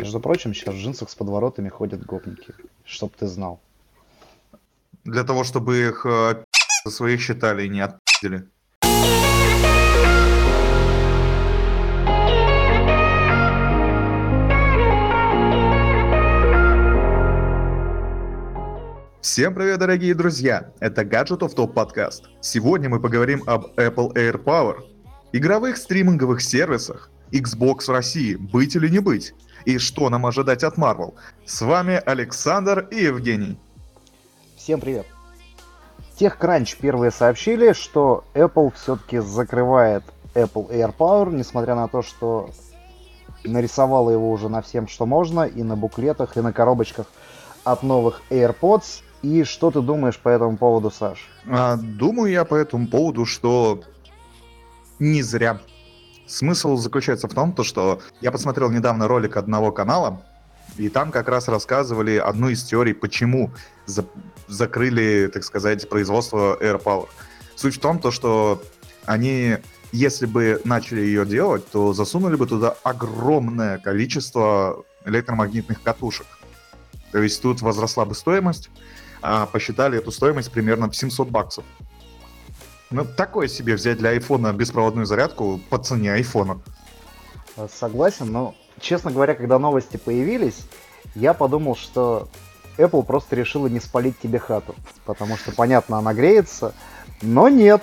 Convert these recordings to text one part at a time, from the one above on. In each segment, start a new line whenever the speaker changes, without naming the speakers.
Между прочим, сейчас в джинсах с подворотами ходят гопники. Чтоб ты знал.
Для того, чтобы их э, за своих считали и не отпили. Всем привет, дорогие друзья! Это Gadget of Top подкаст. Сегодня мы поговорим об Apple Air Power, игровых стриминговых сервисах, Xbox России, быть или не быть, и что нам ожидать от Marvel. С вами Александр и Евгений.
Всем привет. TechCrunch первые сообщили, что Apple все-таки закрывает Apple Air Power, несмотря на то, что нарисовала его уже на всем, что можно, и на буклетах, и на коробочках от новых AirPods. И что ты думаешь по этому поводу, Саш?
А, думаю я по этому поводу, что не зря. Смысл заключается в том, то, что я посмотрел недавно ролик одного канала, и там как раз рассказывали одну из теорий, почему за закрыли, так сказать, производство AirPower. Суть в том, то, что они, если бы начали ее делать, то засунули бы туда огромное количество электромагнитных катушек. То есть тут возросла бы стоимость, а посчитали эту стоимость примерно в 700 баксов. Ну, такое себе взять для айфона беспроводную зарядку по цене айфона.
Согласен, но, честно говоря, когда новости появились, я подумал, что Apple просто решила не спалить тебе хату. Потому что, понятно, она греется, но нет.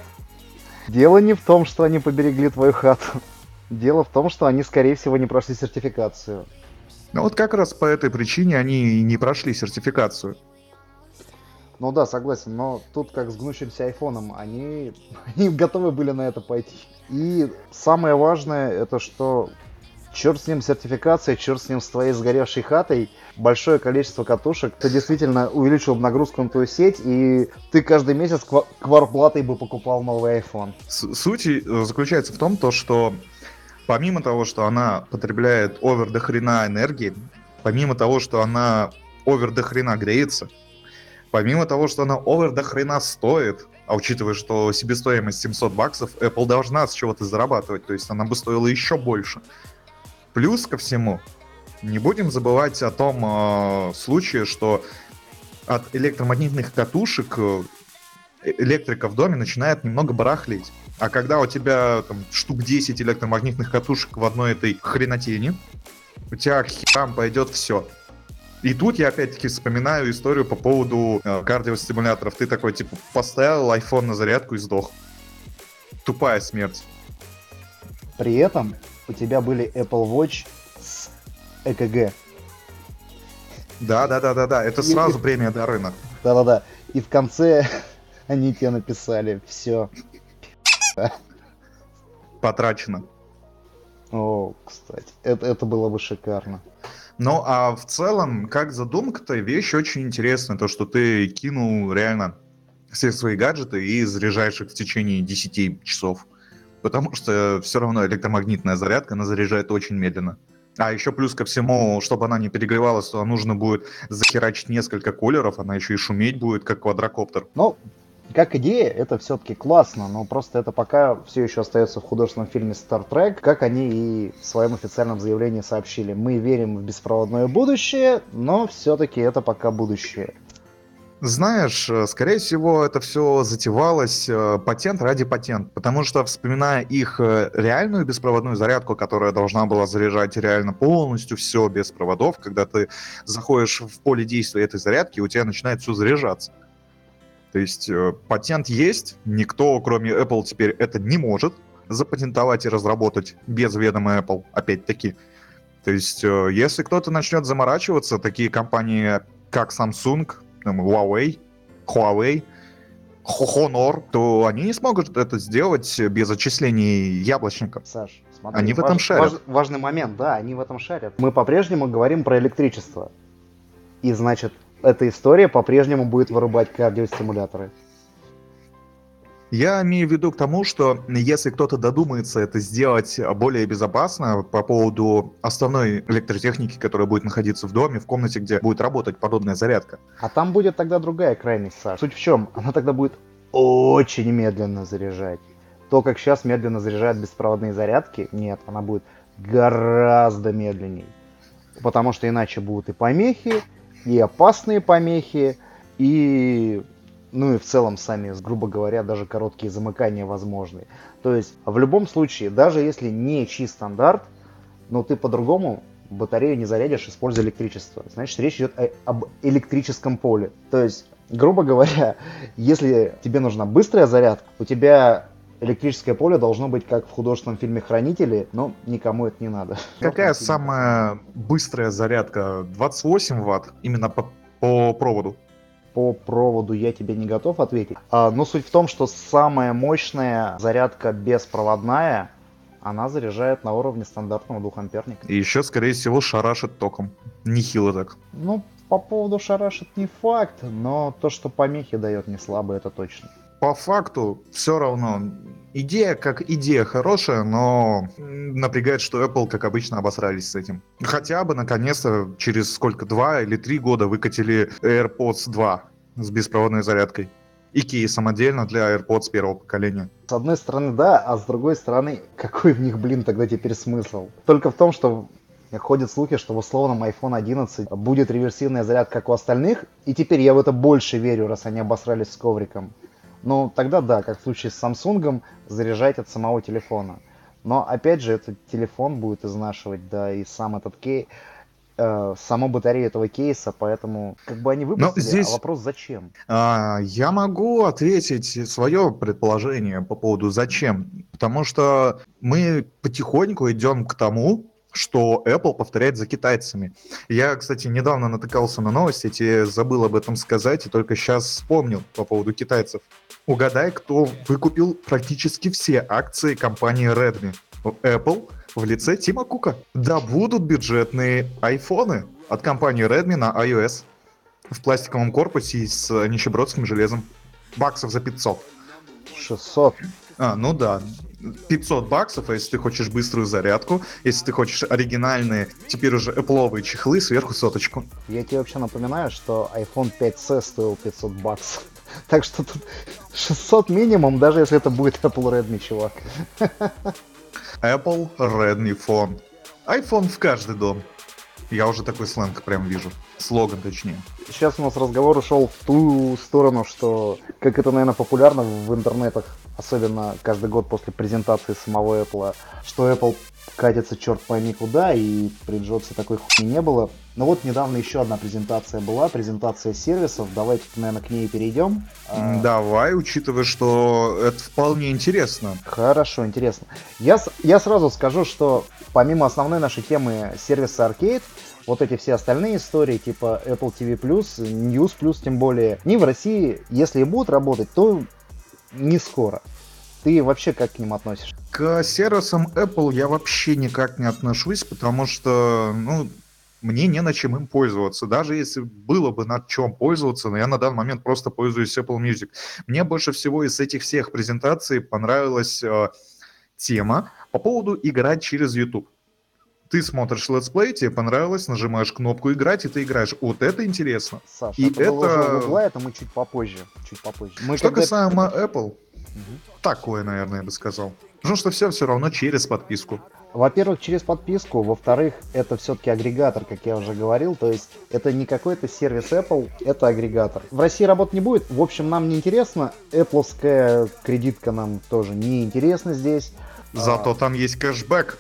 Дело не в том, что они поберегли твою хату. Дело в том, что они, скорее всего, не прошли сертификацию.
Ну вот как раз по этой причине они не прошли сертификацию.
Ну да, согласен, но тут как с гнущимся айфоном, они, они готовы были на это пойти. И самое важное, это что черт с ним сертификация, черт с ним с твоей сгоревшей хатой, большое количество катушек, ты действительно увеличил нагрузку на твою сеть, и ты каждый месяц кварплатой бы покупал новый iPhone.
Суть заключается в том, то, что помимо того, что она потребляет овер до хрена энергии, помимо того, что она овер до хрена греется, Помимо того, что она овер до хрена стоит, а учитывая, что себестоимость 700 баксов, Apple должна с чего-то зарабатывать, то есть она бы стоила еще больше. Плюс ко всему, не будем забывать о том э, случае, что от электромагнитных катушек э, электрика в доме начинает немного барахлить. А когда у тебя там, штук 10 электромагнитных катушек в одной этой хренотени, у тебя к херам пойдет все. И тут я опять-таки вспоминаю историю по поводу э, кардиостимуляторов. Ты такой, типа, поставил iPhone на зарядку и сдох. Тупая смерть.
При этом у тебя были Apple Watch с ЭКГ.
Да, да, да, да, да. Это сразу и, премия до рынок.
Да, да, да. И в конце они тебе написали все.
Потрачено.
О, кстати, это, это было бы шикарно.
Ну, а в целом, как задумка-то, вещь очень интересная. То, что ты кинул реально все свои гаджеты и заряжаешь их в течение 10 часов. Потому что все равно электромагнитная зарядка, она заряжает очень медленно. А еще плюс ко всему, чтобы она не перегревалась, то нужно будет захерачить несколько кулеров, она еще и шуметь будет, как квадрокоптер.
Ну, как идея, это все-таки классно, но просто это пока все еще остается в художественном фильме Star Trek, как они и в своем официальном заявлении сообщили. Мы верим в беспроводное будущее, но все-таки это пока будущее.
Знаешь, э, скорее всего, это все затевалось э, патент ради патент, потому что, вспоминая их э, реальную беспроводную зарядку, которая должна была заряжать реально полностью все без проводов, когда ты заходишь в поле действия этой зарядки, у тебя начинает все заряжаться. То есть э, патент есть, никто, кроме Apple, теперь это не может запатентовать и разработать без ведома Apple, опять-таки. То есть, э, если кто-то начнет заморачиваться, такие компании, как Samsung, там, Huawei, Huawei, Honor, то они не смогут это сделать без отчислений яблочника.
Саш, смотри,
они в этом шарят. Важ,
важный момент, да, они в этом шарят. Мы по-прежнему говорим про электричество. И значит, эта история по-прежнему будет вырубать кардиостимуляторы.
Я имею в виду к тому, что если кто-то додумается это сделать более безопасно по поводу основной электротехники, которая будет находиться в доме, в комнате, где будет работать подобная зарядка.
А там будет тогда другая крайность, Саш. Суть в чем? Она тогда будет очень медленно заряжать. То, как сейчас медленно заряжают беспроводные зарядки, нет, она будет гораздо медленнее. потому что иначе будут и помехи, и опасные помехи, и ну и в целом сами, грубо говоря, даже короткие замыкания возможны. То есть в любом случае, даже если не чист стандарт, но ты по-другому батарею не зарядишь, используя электричество. Значит, речь идет о, об электрическом поле. То есть, грубо говоря, если тебе нужна быстрая зарядка, у тебя электрическое поле должно быть как в художественном фильме «Хранители», но никому это не надо.
Какая самая быстрая зарядка? 28 ватт именно по, по проводу?
По проводу я тебе не готов ответить. А, но суть в том, что самая мощная зарядка беспроводная, она заряжает на уровне стандартного двухамперника.
И еще, скорее всего, шарашит током. Нехило так.
Ну, по поводу шарашит не факт, но то, что помехи дает не слабо, это точно
по факту все равно идея как идея хорошая, но напрягает, что Apple, как обычно, обосрались с этим. Хотя бы, наконец-то, через сколько, два или три года выкатили AirPods 2 с беспроводной зарядкой. И кейсом отдельно для AirPods первого поколения.
С одной стороны, да, а с другой стороны, какой в них, блин, тогда теперь смысл? Только в том, что Ходят слухи, что в условном iPhone 11 будет реверсивная зарядка, как у остальных, и теперь я в это больше верю, раз они обосрались с ковриком. Ну, тогда да, как в случае с Samsung, заряжать от самого телефона. Но опять же, этот телефон будет изнашивать, да, и сам этот кейс, э, саму батарею этого кейса, поэтому как бы они выпустили, здесь, а вопрос зачем?
А, я могу ответить свое предположение по поводу зачем. Потому что мы потихоньку идем к тому, что Apple повторяет за китайцами. Я, кстати, недавно натыкался на новости, тебе забыл об этом сказать, и только сейчас вспомнил по поводу китайцев. Угадай, кто выкупил практически все акции компании Redmi. Apple в лице Тима Кука. Да будут бюджетные айфоны от компании Redmi на iOS в пластиковом корпусе и с нищебродским железом. Баксов за 500.
600.
А, ну да. 500 баксов, а если ты хочешь быструю зарядку, если ты хочешь оригинальные, теперь уже Apple чехлы, сверху соточку.
Я тебе вообще напоминаю, что iPhone 5C стоил 500 баксов. Так что тут 600 минимум, даже если это будет Apple Redmi, чувак.
Apple Redmi Phone. iPhone в каждый дом. Я уже такой сленг прям вижу. Слоган, точнее.
Сейчас у нас разговор ушел в ту сторону, что, как это, наверное, популярно в интернетах, особенно каждый год после презентации самого Apple, что Apple катится черт пойми куда, и при Джобсе такой хуйни не было. Но вот недавно еще одна презентация была, презентация сервисов. Давайте, наверное, к ней перейдем.
А, давай, учитывая, что это вполне интересно.
Хорошо, интересно. Я, я сразу скажу, что помимо основной нашей темы сервиса Arcade, вот эти все остальные истории, типа Apple TV+, News+, тем более, они в России, если и будут работать, то не скоро. Ты вообще как к ним относишься?
К сервисам Apple я вообще никак не отношусь, потому что, ну, мне не на чем им пользоваться. Даже если было бы над чем пользоваться, но я на данный момент просто пользуюсь Apple Music. Мне больше всего из этих всех презентаций понравилась э, тема по поводу играть через YouTube. Ты смотришь летсплей, тебе понравилось, нажимаешь кнопку играть, и ты играешь. Вот это интересно.
Саша, и это, это... Гугла, это мы чуть попозже. Чуть попозже. Мы
Что когда... касаемо Apple, Угу. Такое, наверное, я бы сказал. Потому что все все равно через подписку.
Во-первых, через подписку. Во-вторых, это все-таки агрегатор, как я уже говорил. То есть это не какой-то сервис Apple, это агрегатор. В России работать не будет. В общем, нам не интересно. Apple кредитка нам тоже не интересна здесь.
Зато а, там есть кэшбэк.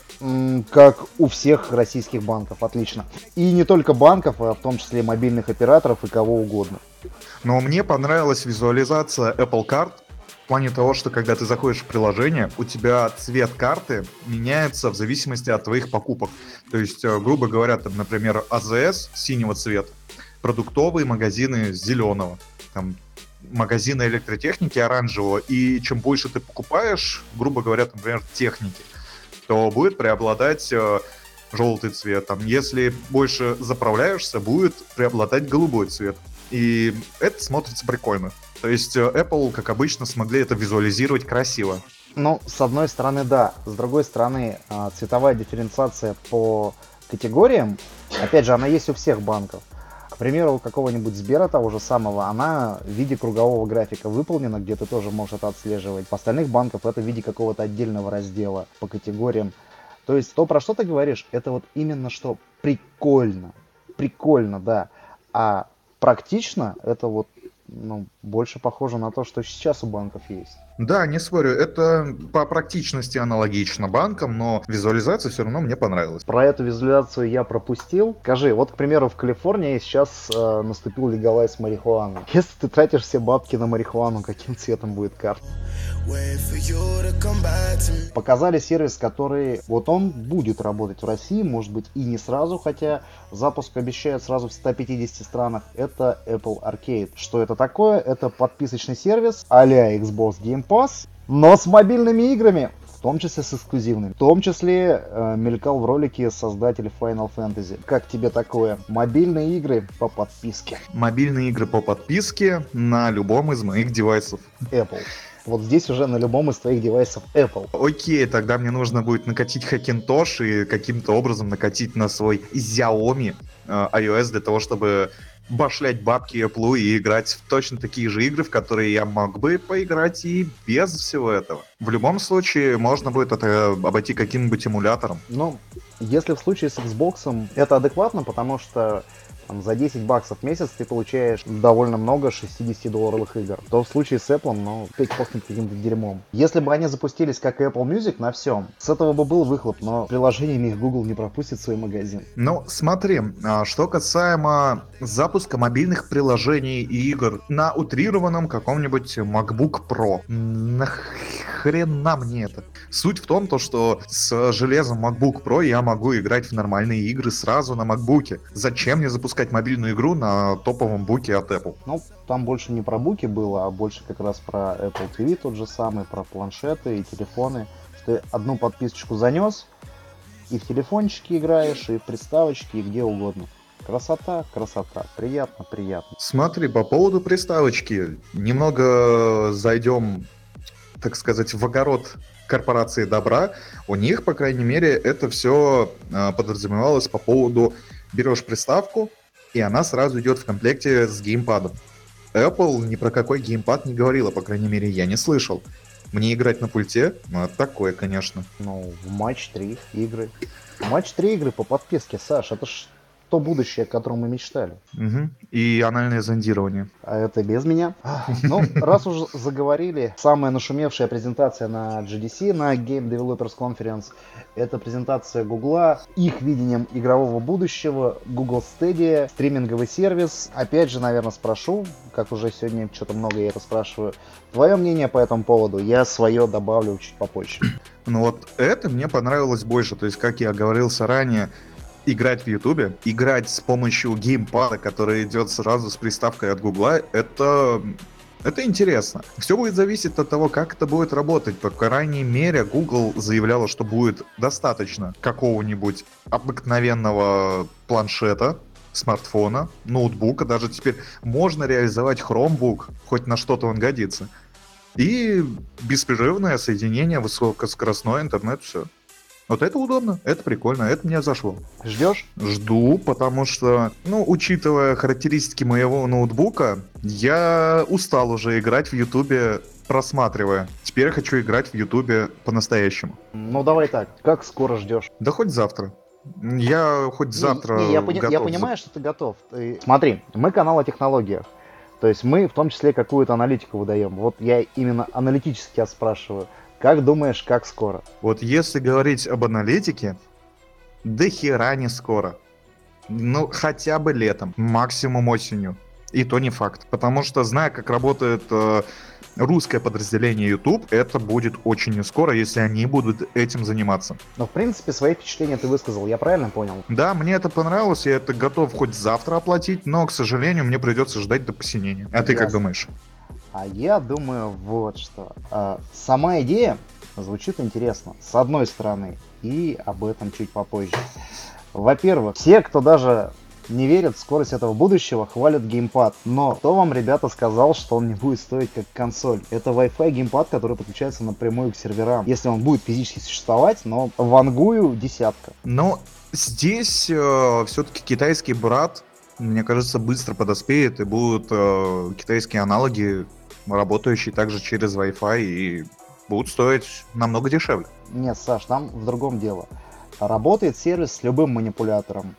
Как у всех российских банков, отлично. И не только банков, а в том числе мобильных операторов и кого угодно.
Но мне понравилась визуализация Apple Card в плане того, что когда ты заходишь в приложение, у тебя цвет карты меняется в зависимости от твоих покупок. То есть, э, грубо говоря, там, например, АЗС синего цвета, продуктовые магазины зеленого, там, магазины электротехники оранжевого, и чем больше ты покупаешь, грубо говоря, например, техники, то будет преобладать э, желтый цвет. Там, если больше заправляешься, будет преобладать голубой цвет. И это смотрится прикольно. То есть э, Apple, как обычно, смогли это визуализировать красиво.
Ну, с одной стороны, да. С другой стороны, а, цветовая дифференциация по категориям, опять же, она есть у всех банков. К примеру, у какого-нибудь Сбера того же самого, она в виде кругового графика выполнена, где ты тоже можешь это отслеживать. По остальных банков это в виде какого-то отдельного раздела по категориям. То есть то, про что ты говоришь, это вот именно что прикольно. Прикольно, да. А практично это вот ну, больше похоже на то, что сейчас у банков есть.
Да, не спорю, это по практичности аналогично банкам, но визуализация все равно мне понравилась.
Про эту визуализацию я пропустил. Скажи, вот, к примеру, в Калифорнии сейчас э, наступил легалайз марихуаны. Если ты тратишь все бабки на марихуану, каким цветом будет карта? Показали сервис, который вот он будет работать в России, может быть и не сразу, хотя запуск обещают сразу в 150 странах. Это Apple Arcade. Что это такое? Это подписочный сервис а-ля Xbox Game Pass, но с мобильными играми в том числе с эксклюзивными. В том числе э, мелькал в ролике создатель Final Fantasy. Как тебе такое? Мобильные игры по подписке.
Мобильные игры по подписке на любом из моих девайсов.
Apple. Вот здесь уже на любом из твоих девайсов Apple.
Окей, тогда мне нужно будет накатить Hackintosh и каким-то образом накатить на свой Xiaomi э, iOS для того, чтобы башлять бабки Apple и играть в точно такие же игры, в которые я мог бы поиграть и без всего этого. В любом случае, можно будет это обойти каким-нибудь эмулятором.
Ну, если в случае с Xbox, это адекватно, потому что там, за 10 баксов в месяц ты получаешь довольно много 60-долларовых игр. То в случае с Apple, ну, опять пахнет каким-то дерьмом. Если бы они запустились как Apple Music на всем, с этого бы был выхлоп, но приложениями их Google не пропустит свой магазин.
Ну, смотри, а, что касаемо запуска мобильных приложений и игр на утрированном каком-нибудь MacBook Pro. Нахрена мне это? Суть в том, то, что с железом MacBook Pro я могу играть в нормальные игры сразу на MacBook. Зачем мне запускать мобильную игру на топовом буке от Apple?
Ну, там больше не про буки было, а больше как раз про Apple TV тот же самый, про планшеты и телефоны. Ты одну подписочку занес, и в телефончике играешь, и в приставочке, и где угодно. Красота, красота. Приятно, приятно.
Смотри, по поводу приставочки. Немного зайдем, так сказать, в огород корпорации добра, у них, по крайней мере, это все э, подразумевалось по поводу берешь приставку, и она сразу идет в комплекте с геймпадом. Apple ни про какой геймпад не говорила, по крайней мере, я не слышал. Мне играть на пульте? Ну, это такое, конечно.
Ну, в матч 3 игры. Матч 3 игры по подписке, Саш, это ж то будущее, о котором мы мечтали.
Угу. И анальное зондирование.
А это без меня. Ну, раз уже заговорили, самая нашумевшая презентация на GDC, на Game Developers Conference, это презентация Гугла, их видением игрового будущего, Google Stadia, стриминговый сервис. Опять же, наверное, спрошу, как уже сегодня что-то много я это спрашиваю, твое мнение по этому поводу, я свое добавлю чуть попозже.
Ну вот это мне понравилось больше, то есть, как я говорил ранее, играть в Ютубе, играть с помощью геймпада, который идет сразу с приставкой от Гугла, это это интересно. Все будет зависеть от того, как это будет работать. По крайней мере, Google заявляла, что будет достаточно какого-нибудь обыкновенного планшета, смартфона, ноутбука. Даже теперь можно реализовать Chromebook, хоть на что-то он годится. И беспрерывное соединение, высокоскоростной интернет, все. Вот это удобно, это прикольно, это мне зашло.
Ждешь?
Жду, потому что, ну, учитывая характеристики моего ноутбука, я устал уже играть в Ютубе, просматривая. Теперь я хочу играть в Ютубе по-настоящему.
Ну, давай так, как скоро ждешь?
Да хоть завтра. Я хоть завтра
не, не, я, пони- готов. я понимаю, что ты готов. Ты... Смотри, мы канал о технологиях. То есть мы в том числе какую-то аналитику выдаем. Вот я именно аналитически спрашиваю. Как думаешь, как скоро?
Вот если говорить об аналитике, до хера не скоро. Ну, хотя бы летом, максимум осенью. И то не факт. Потому что, зная, как работает э, русское подразделение YouTube, это будет очень не скоро, если они будут этим заниматься.
Но, в принципе, свои впечатления ты высказал, я правильно понял?
Да, мне это понравилось, я это готов хоть завтра оплатить, но, к сожалению, мне придется ждать до посинения. А ты Ясно. как думаешь?
А я думаю вот что. А, сама идея звучит интересно, с одной стороны, и об этом чуть попозже. Во-первых, все, кто даже не верят в скорость этого будущего, хвалят геймпад. Но кто вам, ребята, сказал, что он не будет стоить как консоль? Это Wi-Fi геймпад, который подключается напрямую к серверам. Если он будет физически существовать, но вангую десятка.
Но здесь э, все-таки китайский брат, мне кажется, быстро подоспеет и будут э, китайские аналоги работающие также через Wi-Fi и будут стоить намного дешевле.
Нет, Саш, там в другом дело. Работает сервис с любым манипулятором.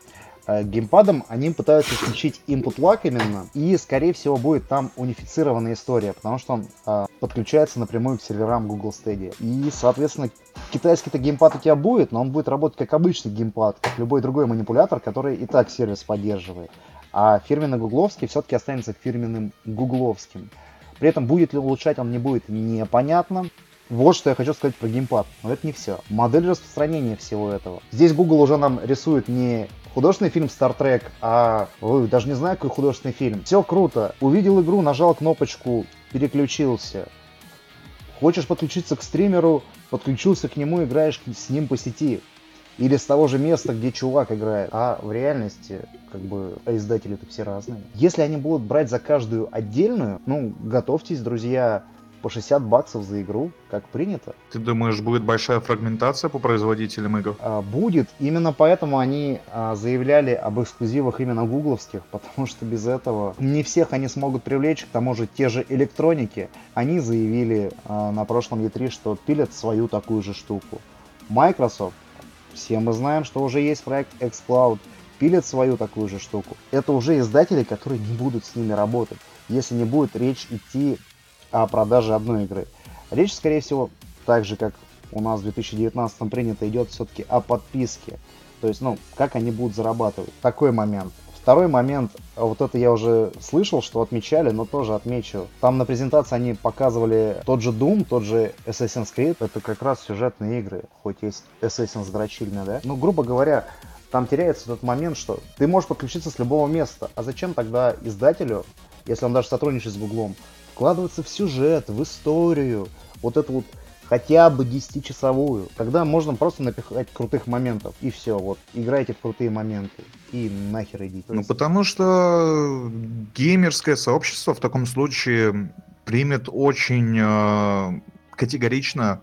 Э, геймпадом они пытаются исключить input lag именно, и, скорее всего, будет там унифицированная история, потому что он э, подключается напрямую к серверам Google Stadia. И, соответственно, китайский-то геймпад у тебя будет, но он будет работать как обычный геймпад, как любой другой манипулятор, который и так сервис поддерживает. А фирменный гугловский все-таки останется фирменным гугловским. При этом будет ли улучшать он не будет, непонятно. Вот что я хочу сказать про геймпад. Но это не все. Модель распространения всего этого. Здесь Google уже нам рисует не художественный фильм Star Trek, а ой, даже не знаю, какой художественный фильм. Все круто. Увидел игру, нажал кнопочку, переключился. Хочешь подключиться к стримеру, подключился к нему, играешь с ним по сети. Или с того же места, где чувак играет. А в реальности, как бы, а издатели-то все разные. Если они будут брать за каждую отдельную, ну, готовьтесь, друзья, по 60 баксов за игру, как принято.
Ты думаешь, будет большая фрагментация по производителям игр?
А, будет. Именно поэтому они а, заявляли об эксклюзивах именно гугловских, потому что без этого не всех они смогут привлечь. К тому же те же электроники, они заявили а, на прошлом E3, что пилят свою такую же штуку. Microsoft, все мы знаем, что уже есть проект xCloud, пилят свою такую же штуку. Это уже издатели, которые не будут с ними работать, если не будет речь идти о продаже одной игры. Речь, скорее всего, так же, как у нас в 2019 принято, идет все-таки о подписке. То есть, ну, как они будут зарабатывать. Такой момент. Второй момент, вот это я уже слышал, что отмечали, но тоже отмечу. Там на презентации они показывали тот же Doom, тот же Assassin's Creed. Это как раз сюжетные игры, хоть есть Assassin's дрочильный, да? Ну, грубо говоря, там теряется тот момент, что ты можешь подключиться с любого места. А зачем тогда издателю, если он даже сотрудничает с Гуглом, вкладываться в сюжет, в историю, вот эту вот хотя бы 10-часовую, тогда можно просто напихать крутых моментов, и все, вот, играйте в крутые моменты, и нахер идите.
Ну, потому что геймерское сообщество в таком случае примет очень э, категорично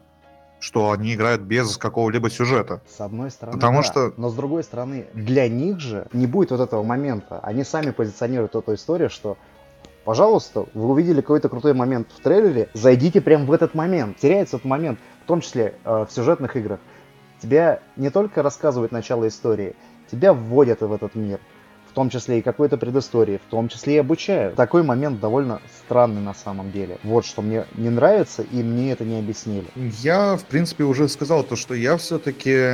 что они играют без какого-либо сюжета.
С одной стороны,
Потому
да.
что...
Но с другой стороны, для них же не будет вот этого момента. Они сами позиционируют эту историю, что Пожалуйста, вы увидели какой-то крутой момент в трейлере, зайдите прямо в этот момент. Теряется этот момент, в том числе э, в сюжетных играх. Тебя не только рассказывают начало истории, тебя вводят в этот мир. В том числе и какой-то предыстории, в том числе и обучают. Такой момент довольно странный на самом деле. Вот что мне не нравится, и мне это не объяснили.
Я, в принципе, уже сказал то, что я все-таки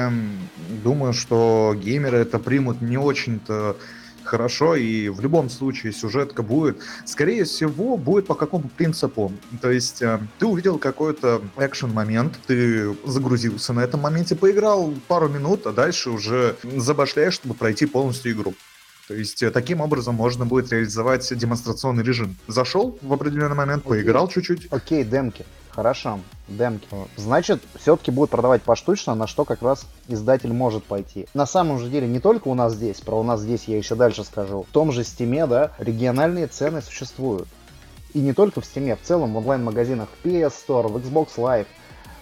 думаю, что геймеры это примут не очень-то хорошо, и в любом случае сюжетка будет, скорее всего, будет по какому принципу. То есть э, ты увидел какой-то экшен-момент, ты загрузился на этом моменте, поиграл пару минут, а дальше уже забашляешь, чтобы пройти полностью игру. То есть э, таким образом можно будет реализовать демонстрационный режим. Зашел в определенный момент, поиграл чуть-чуть.
Окей, демки. Хорошо, демки. Значит, все-таки будут продавать поштучно, на что как раз издатель может пойти. На самом же деле, не только у нас здесь, про у нас здесь я еще дальше скажу. В том же Стиме, да, региональные цены существуют. И не только в Стиме, в целом в онлайн-магазинах PS Store, в Xbox Live,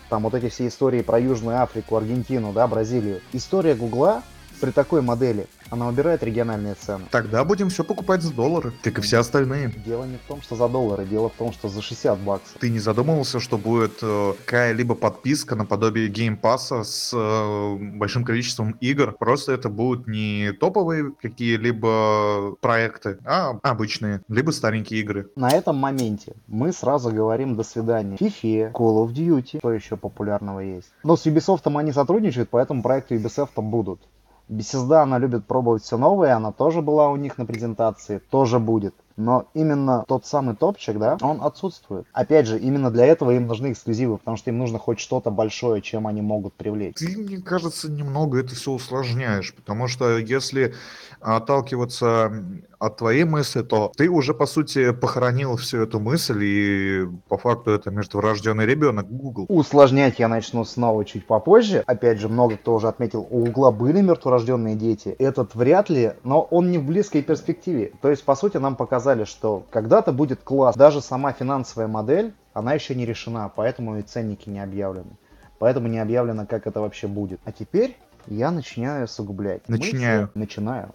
там вот эти все истории про Южную Африку, Аргентину, да, Бразилию. История Гугла при такой модели она убирает региональные цены.
Тогда будем все покупать за доллары, как и все остальные.
Дело не в том, что за доллары, дело в том, что за 60 баксов.
Ты не задумывался, что будет э, какая-либо подписка наподобие геймпаса с э, большим количеством игр? Просто это будут не топовые какие-либо проекты, а обычные, либо старенькие игры.
На этом моменте мы сразу говорим до свидания. FIFA, Call of Duty, что еще популярного есть. Но с Ubisoft они сотрудничают, поэтому проекты Ubisoft будут. Bethesda, она любит пробовать все новое, она тоже была у них на презентации, тоже будет. Но именно тот самый топчик, да, он отсутствует. Опять же, именно для этого им нужны эксклюзивы, потому что им нужно хоть что-то большое, чем они могут привлечь.
Ты, мне кажется, немного это все усложняешь, потому что если отталкиваться от твоей мысли, то ты уже, по сути, похоронил всю эту мысль, и по факту это междурожденный ребенок Google.
Усложнять я начну снова чуть попозже. Опять же, много кто уже отметил, у Google были мертворожденные дети. Этот вряд ли, но он не в близкой перспективе. То есть, по сути, нам показали, что когда-то будет класс. Даже сама финансовая модель, она еще не решена, поэтому и ценники не объявлены. Поэтому не объявлено, как это вообще будет. А теперь я начинаю сугублять.
Начинаю.
все... Начинаю.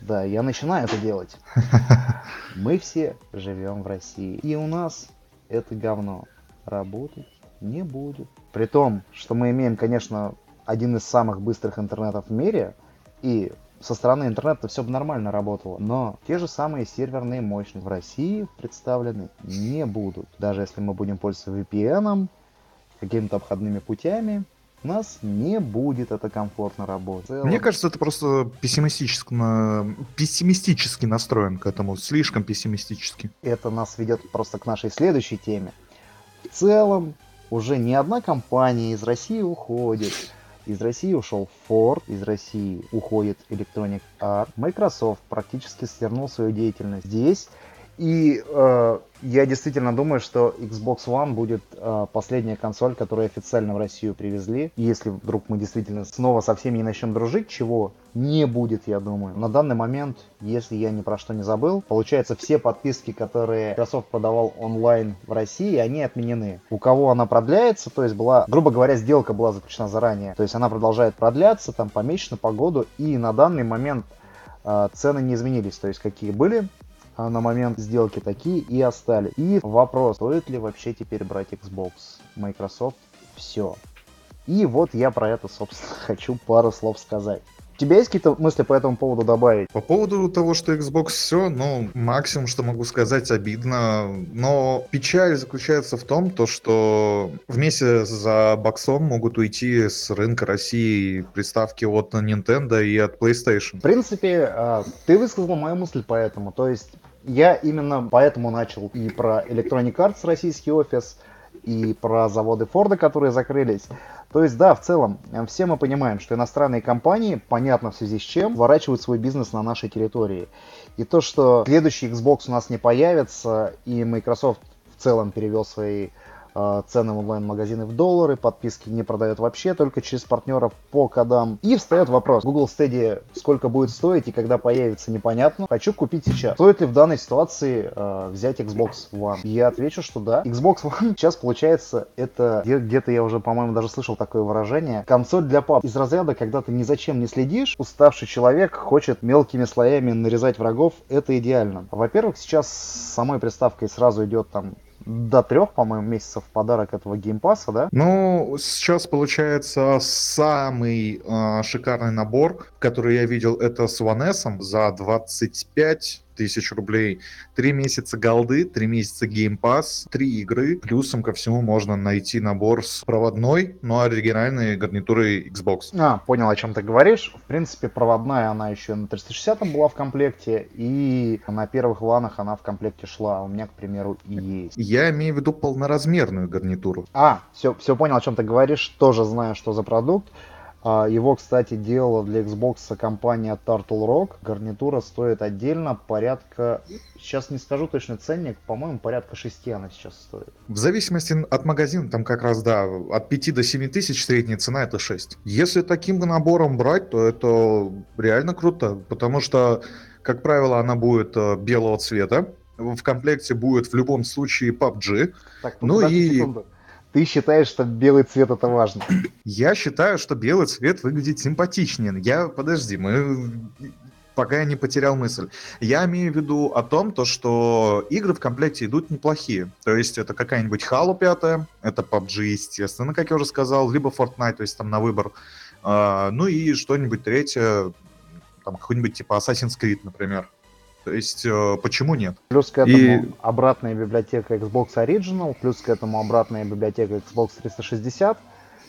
Да, я начинаю это делать. Мы все живем в России. И у нас это говно работать не будет. При том, что мы имеем, конечно, один из самых быстрых интернетов в мире, и со стороны интернета все бы нормально работало, но те же самые серверные мощности в России представлены не будут. Даже если мы будем пользоваться VPN, какими-то обходными путями, у нас не будет это комфортно работать.
Мне кажется, это просто пессимистически, пессимистически настроен к этому, слишком пессимистически.
Это нас ведет просто к нашей следующей теме. В целом, уже не одна компания из России уходит. Из России ушел Ford, из России уходит Electronic Arts, Microsoft практически свернул свою деятельность здесь. И э, я действительно думаю, что Xbox One будет э, последняя консоль, которую официально в Россию привезли. Если вдруг мы действительно снова со всеми не начнем дружить, чего не будет, я думаю. На данный момент, если я ни про что не забыл, получается все подписки, которые Microsoft продавал онлайн в России, они отменены. У кого она продляется, то есть была, грубо говоря, сделка была заключена заранее. То есть она продолжает продляться, там помесячно по году, и на данный момент э, цены не изменились. То есть какие были, на момент сделки такие и остались. И вопрос, стоит ли вообще теперь брать Xbox, Microsoft, все. И вот я про это, собственно, хочу пару слов сказать. У тебя есть какие-то мысли по этому поводу добавить?
По поводу того, что Xbox все, ну, максимум, что могу сказать, обидно. Но печаль заключается в том, то, что вместе за боксом могут уйти с рынка России приставки от Nintendo и от PlayStation.
В принципе, а, ты высказал мою мысль по этому. То есть я именно поэтому начал и про Electronic Arts российский офис, и про заводы Форда, которые закрылись. То есть, да, в целом, все мы понимаем, что иностранные компании, понятно в связи с чем, ворачивают свой бизнес на нашей территории. И то, что следующий Xbox у нас не появится, и Microsoft в целом перевел свои Э, цены в онлайн-магазины в доллары, подписки не продают вообще, только через партнеров по кодам. И встает вопрос, Google Stadia сколько будет стоить и когда появится, непонятно. Хочу купить сейчас. Стоит ли в данной ситуации э, взять Xbox One? Я отвечу, что да. Xbox One сейчас получается, это где-то я уже, по-моему, даже слышал такое выражение, консоль для пап. Из разряда, когда ты ни зачем не следишь, уставший человек хочет мелкими слоями нарезать врагов, это идеально. Во-первых, сейчас с самой приставкой сразу идет там до трех, по-моему, месяцев подарок этого геймпаса, да?
Ну, сейчас получается самый э, шикарный набор, который я видел, это с S за 25 тысяч рублей, три месяца голды, три месяца Pass, три игры. Плюсом ко всему можно найти набор с проводной, но оригинальной гарнитурой Xbox.
А, понял, о чем ты говоришь. В принципе, проводная она еще на 360 была в комплекте, и на первых ланах она в комплекте шла. У меня, к примеру, и есть.
Я имею в виду полноразмерную гарнитуру.
А, все, все понял, о чем ты говоришь. Тоже знаю, что за продукт. А, его, кстати, делала для Xbox компания Turtle Rock. Гарнитура стоит отдельно порядка... Сейчас не скажу точный ценник, по-моему, порядка 6 она сейчас стоит.
В зависимости от магазина, там как раз, да, от 5 до 7 тысяч средняя цена это 6. Если таким набором брать, то это реально круто, потому что, как правило, она будет э, белого цвета. В комплекте будет в любом случае PUBG.
Так, ну и... Секунду ты считаешь, что белый цвет это важно?
Я считаю, что белый цвет выглядит симпатичнее. Я, подожди, мы пока я не потерял мысль. Я имею в виду о том, то, что игры в комплекте идут неплохие. То есть это какая-нибудь Halo 5, это PUBG, естественно, как я уже сказал, либо Fortnite, то есть там на выбор. Uh, ну и что-нибудь третье, там какой-нибудь типа Assassin's Creed, например. То есть, э, почему нет?
Плюс к этому и... обратная библиотека Xbox Original, плюс к этому обратная библиотека Xbox 360,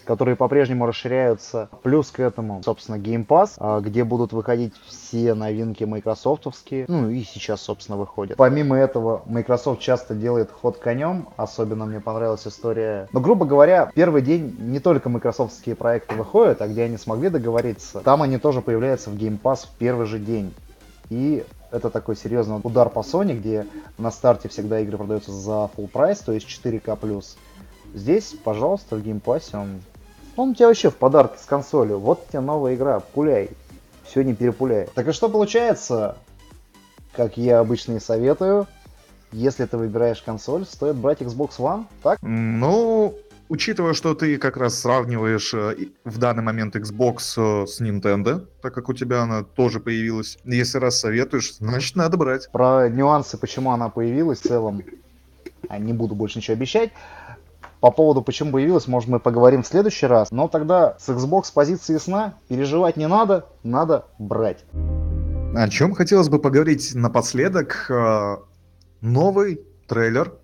которые по-прежнему расширяются. Плюс к этому, собственно, Game Pass, а, где будут выходить все новинки майкрософтовские. Ну и сейчас, собственно, выходят. Помимо этого, Microsoft часто делает ход конем. Особенно мне понравилась история. Но, грубо говоря, первый день не только майкрософтские проекты выходят, а где они смогли договориться, там они тоже появляются в Game Pass в первый же день. И это такой серьезный удар по Sony, где на старте всегда игры продаются за full price, то есть 4К+. Здесь, пожалуйста, в геймпассе он... Он у тебя вообще в подарке с консолью. Вот тебе новая игра, пуляй. Все не перепуляй. Так и что получается? Как я обычно и советую, если ты выбираешь консоль, стоит брать Xbox One, так?
Ну, Учитывая, что ты как раз сравниваешь э, в данный момент Xbox э, с Nintendo, так как у тебя она тоже появилась, если раз советуешь, значит надо брать.
Про нюансы, почему она появилась в целом, не буду больше ничего обещать. По поводу, почему появилась, может, мы поговорим в следующий раз. Но тогда с Xbox позиции ясна, переживать не надо, надо брать.
О чем хотелось бы поговорить напоследок? Э, новый трейлер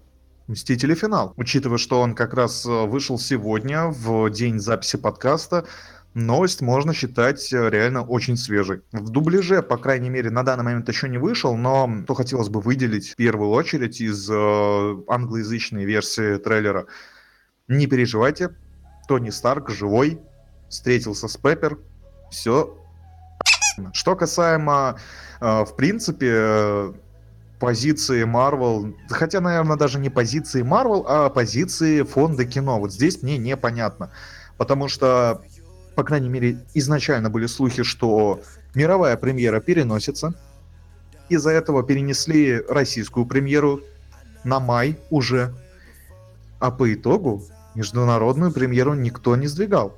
Мстители финал. Учитывая, что он как раз э, вышел сегодня, в день записи подкаста, новость можно считать э, реально очень свежей. В дубляже, по крайней мере, на данный момент еще не вышел, но то хотелось бы выделить в первую очередь из э, англоязычной версии трейлера. Не переживайте, Тони Старк живой, встретился с Пеппер, все. Что касаемо, э, в принципе, э, позиции Marvel, хотя, наверное, даже не позиции Marvel, а позиции фонда кино. Вот здесь мне непонятно. Потому что по крайней мере, изначально были слухи, что мировая премьера переносится. Из-за этого перенесли российскую премьеру на май уже. А по итогу международную премьеру никто не сдвигал.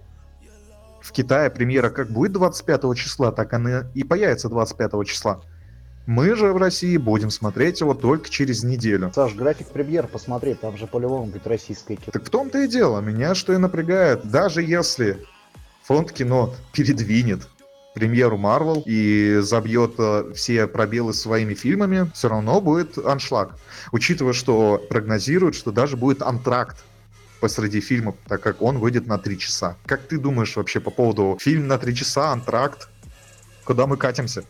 В Китае премьера как будет 25 числа, так она и появится 25 числа. Мы же в России будем смотреть его только через неделю.
Саш, график премьер посмотреть, там же по-любому будет российское кино.
Так в том-то и дело, меня что и напрягает. Даже если фонд кино передвинет премьеру Марвел и забьет э, все пробелы своими фильмами, все равно будет аншлаг. Учитывая, что прогнозируют, что даже будет антракт посреди фильма, так как он выйдет на три часа. Как ты думаешь вообще по поводу фильм на три часа, антракт? Куда мы катимся?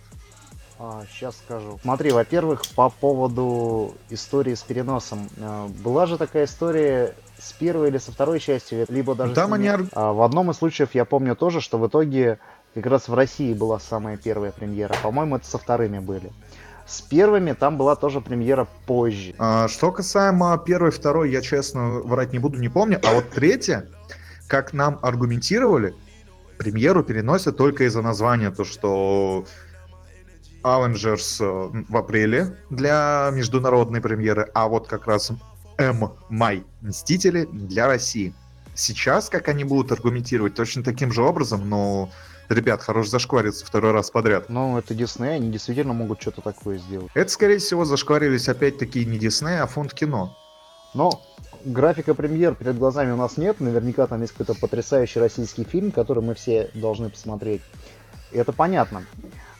А, сейчас скажу. Смотри, во-первых, по поводу истории с переносом. Э, была же такая история с первой или со второй частью, либо даже
Там они...
А, в одном из случаев я помню тоже, что в итоге как раз в России была самая первая премьера. По-моему, это со вторыми были. С первыми там была тоже премьера позже.
А, что касаемо первой, второй, я честно врать не буду, не помню. А вот третья, как нам аргументировали, премьеру переносят только из-за названия, то что Avengers э, в апреле для международной премьеры, а вот как раз М. Май. Мстители для России. Сейчас, как они будут аргументировать, точно таким же образом, но ребят, хорош зашквариться второй раз подряд.
Ну, это Дисней, они действительно могут что-то такое сделать.
Это, скорее всего, зашкварились опять-таки не Дисней, а фонд кино.
Но графика премьер перед глазами у нас нет. Наверняка там есть какой-то потрясающий российский фильм, который мы все должны посмотреть. И это понятно.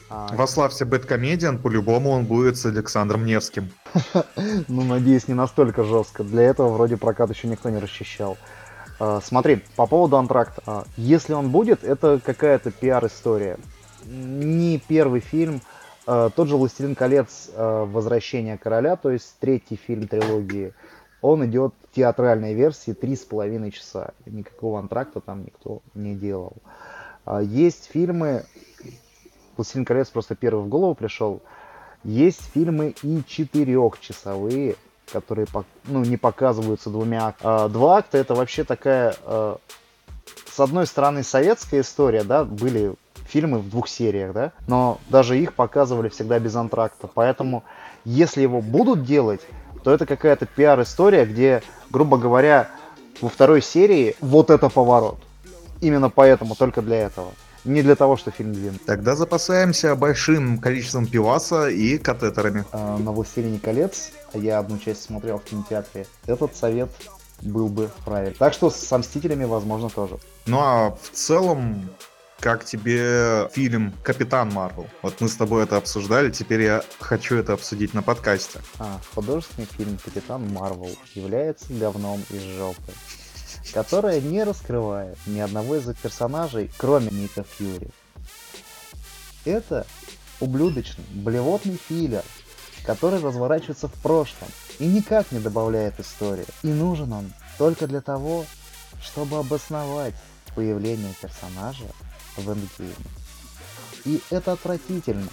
А... Вославься Бэткомедиан, по-любому он будет с Александром Невским.
Ну, надеюсь, не настолько жестко. Для этого вроде прокат еще никто не расчищал. А, смотри, по поводу антракта. А, если он будет, это какая-то пиар-история. Не первый фильм. А, тот же «Властелин колец. Возвращение короля», то есть третий фильм трилогии, он идет в театральной версии три с половиной часа. Никакого антракта там никто не делал. Есть фильмы, «Властелин колец» просто первый в голову пришел. Есть фильмы и четырехчасовые, которые ну, не показываются двумя. А, два акта это вообще такая, а, с одной стороны, советская история, да, были фильмы в двух сериях, да, но даже их показывали всегда без антракта. Поэтому, если его будут делать, то это какая-то пиар-история, где, грубо говоря, во второй серии вот это поворот. Именно поэтому, только для этого. Не для того, что фильм длинный.
Тогда запасаемся большим количеством пиваса и катетерами.
А, на «Властелине колец», я одну часть смотрел в кинотеатре, этот совет был бы правильный. Так что с «Мстителями», возможно, тоже.
Ну а в целом, как тебе фильм «Капитан Марвел»? Вот мы с тобой это обсуждали, теперь я хочу это обсудить на подкасте.
А, художественный фильм «Капитан Марвел» является говном из жопы которая не раскрывает ни одного из персонажей, кроме Ника Фьюри. Это ублюдочный, блевотный филлер, который разворачивается в прошлом и никак не добавляет истории. И нужен он только для того, чтобы обосновать появление персонажа в эндгейме. И это отвратительно,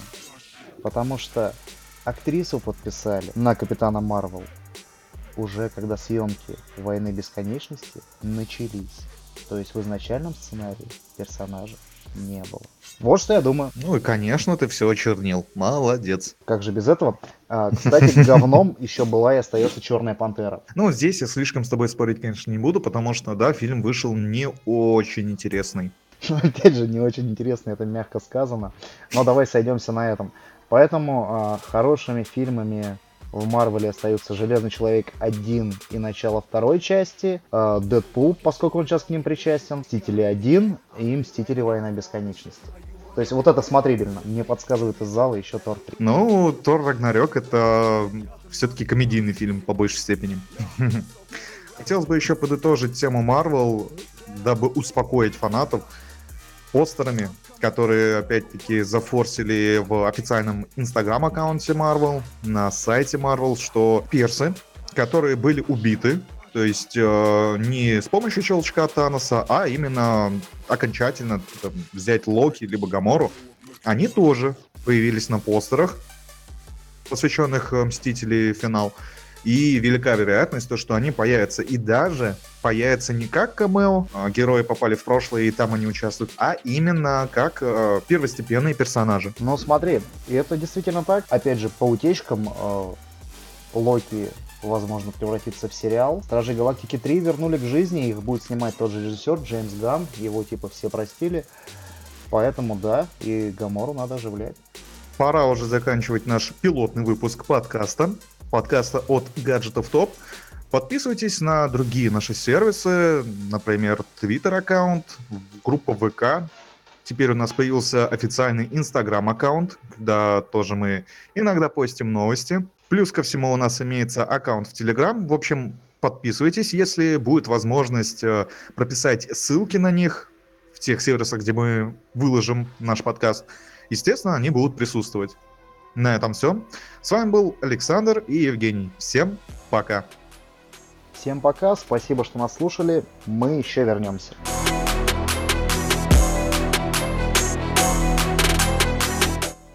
потому что актрису подписали на Капитана Марвел уже когда съемки «Войны бесконечности» начались. То есть в изначальном сценарии персонажа не было. Вот что я думаю.
Ну и, конечно, ты все очернил. Молодец.
Как же без этого? А, кстати, говном еще была и остается Черная Пантера.
Ну, здесь я слишком с тобой спорить, конечно, не буду, потому что, да, фильм вышел не очень интересный.
Опять же, не очень интересный, это мягко сказано. Но давай сойдемся на этом. Поэтому а, хорошими фильмами в Марвеле остаются Железный Человек 1 и начало второй части, э, Дэдпул, поскольку он сейчас к ним причастен, Мстители 1 и Мстители Война Бесконечности. То есть вот это смотрибельно. Мне подсказывает из зала еще Тор 3.
Ну, Тор Рагнарёк это все-таки комедийный фильм по большей степени. Хотелось бы еще подытожить тему Марвел, дабы успокоить фанатов постерами, которые, опять-таки, зафорсили в официальном инстаграм-аккаунте Marvel, на сайте Marvel, что персы, которые были убиты, то есть э, не с помощью щелчка Таноса, а именно окончательно там, взять Локи либо Гамору, они тоже появились на постерах, посвященных э, Мстителей финал. И велика вероятность, то, что они появятся. И даже появятся не как камео, а герои попали в прошлое и там они участвуют, а именно как э, первостепенные персонажи.
Ну смотри, и это действительно так. Опять же, по утечкам э, Локи возможно превратиться в сериал. Стражи Галактики 3 вернули к жизни, их будет снимать тот же режиссер Джеймс Ганн, его типа все простили. Поэтому да, и Гамору надо оживлять.
Пора уже заканчивать наш пилотный выпуск подкаста подкаста от гаджетов топ. Подписывайтесь на другие наши сервисы, например, Twitter аккаунт, группа ВК. Теперь у нас появился официальный Instagram аккаунт, куда тоже мы иногда постим новости. Плюс ко всему у нас имеется аккаунт в Telegram. В общем, подписывайтесь, если будет возможность э, прописать ссылки на них в тех сервисах, где мы выложим наш подкаст. Естественно, они будут присутствовать. На этом все. С вами был Александр и Евгений. Всем пока.
Всем пока, спасибо, что нас слушали. Мы еще вернемся.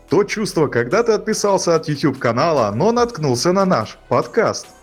То чувство, когда ты отписался от YouTube канала, но наткнулся на наш подкаст –